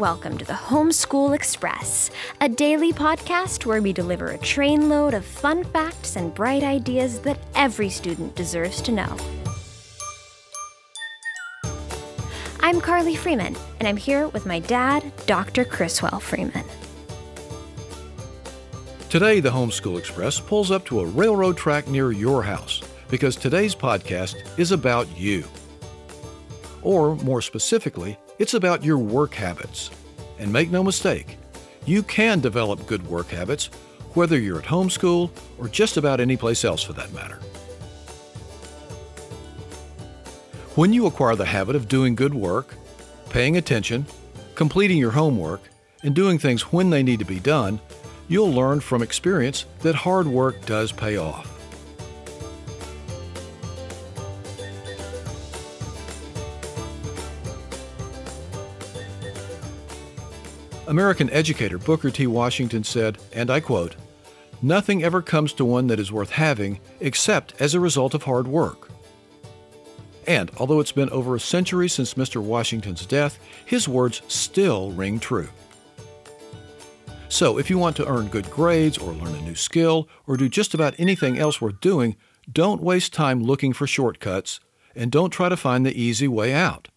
welcome to the Homeschool Express, a daily podcast where we deliver a trainload of fun facts and bright ideas that every student deserves to know. I'm Carli Freeman, and I'm here with my dad, Dr. Criswell Freeman. Today, the Homeschool Express pulls up to a railroad track near your house because today's podcast is about you. Or, more specifically, it's about your work habits. And make no mistake, you can develop good work habits whether you're at home school or just about any place else for that matter. When you acquire the habit of doing good work, paying attention, completing your homework, and doing things when they need to be done, you'll learn from experience that hard work does pay off. American educator Booker T. Washington said, and I quote, Nothing ever comes to one that is worth having except as a result of hard work. And although it's been over a century since Mr. Washington's death, his words still ring true. So, if you want to earn good grades or learn a new skill or do just about anything else worth doing, don't waste time looking for shortcuts and don't try to find the easy way out.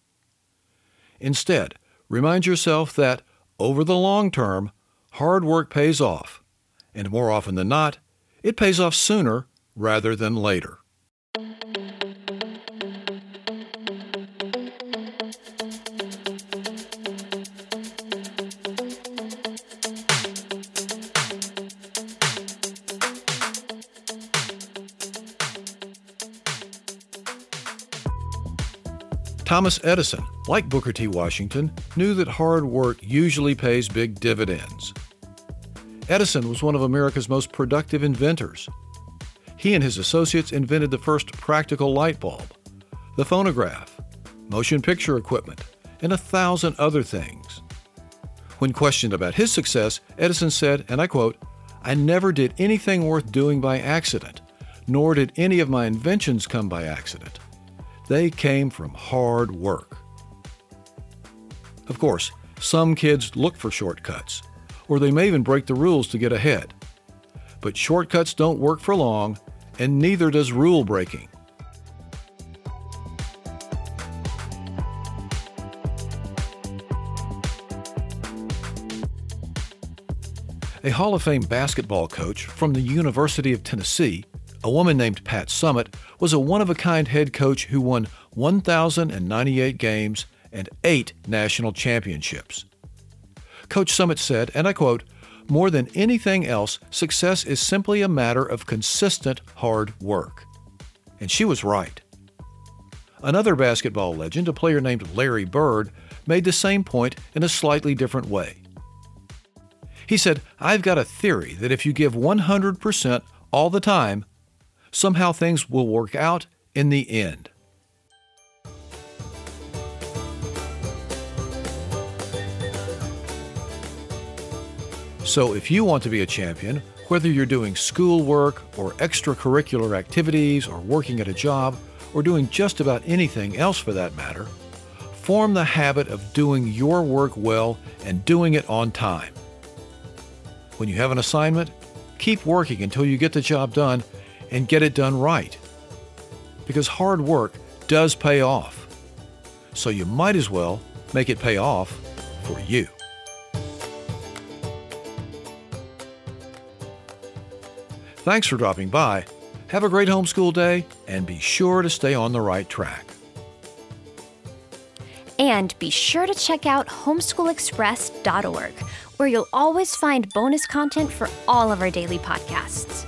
Instead, remind yourself that, over the long term, hard work pays off, and more often than not, it pays off sooner rather than later. Thomas Edison, like Booker T. Washington, knew that hard work usually pays big dividends. Edison was one of America's most productive inventors. He and his associates invented the first practical light bulb, the phonograph, motion picture equipment, and a thousand other things. When questioned about his success, Edison said, and I quote, I never did anything worth doing by accident, nor did any of my inventions come by accident. They came from hard work. Of course, some kids look for shortcuts, or they may even break the rules to get ahead. But shortcuts don't work for long, and neither does rule breaking. A Hall of Fame basketball coach from the University of Tennessee a woman named Pat Summitt was a one of a kind head coach who won 1,098 games and eight national championships. Coach Summitt said, and I quote, More than anything else, success is simply a matter of consistent hard work. And she was right. Another basketball legend, a player named Larry Bird, made the same point in a slightly different way. He said, I've got a theory that if you give 100% all the time, somehow things will work out in the end. So, if you want to be a champion, whether you're doing schoolwork or extracurricular activities or working at a job or doing just about anything else for that matter, form the habit of doing your work well and doing it on time. When you have an assignment, keep working until you get the job done and get it done right. Because hard work does pay off. So you might as well make it pay off for you. Thanks for dropping by. Have a great homeschool day and be sure to stay on the right track. And be sure to check out homeschoolexpress.org, where you'll always find bonus content for all of our daily podcasts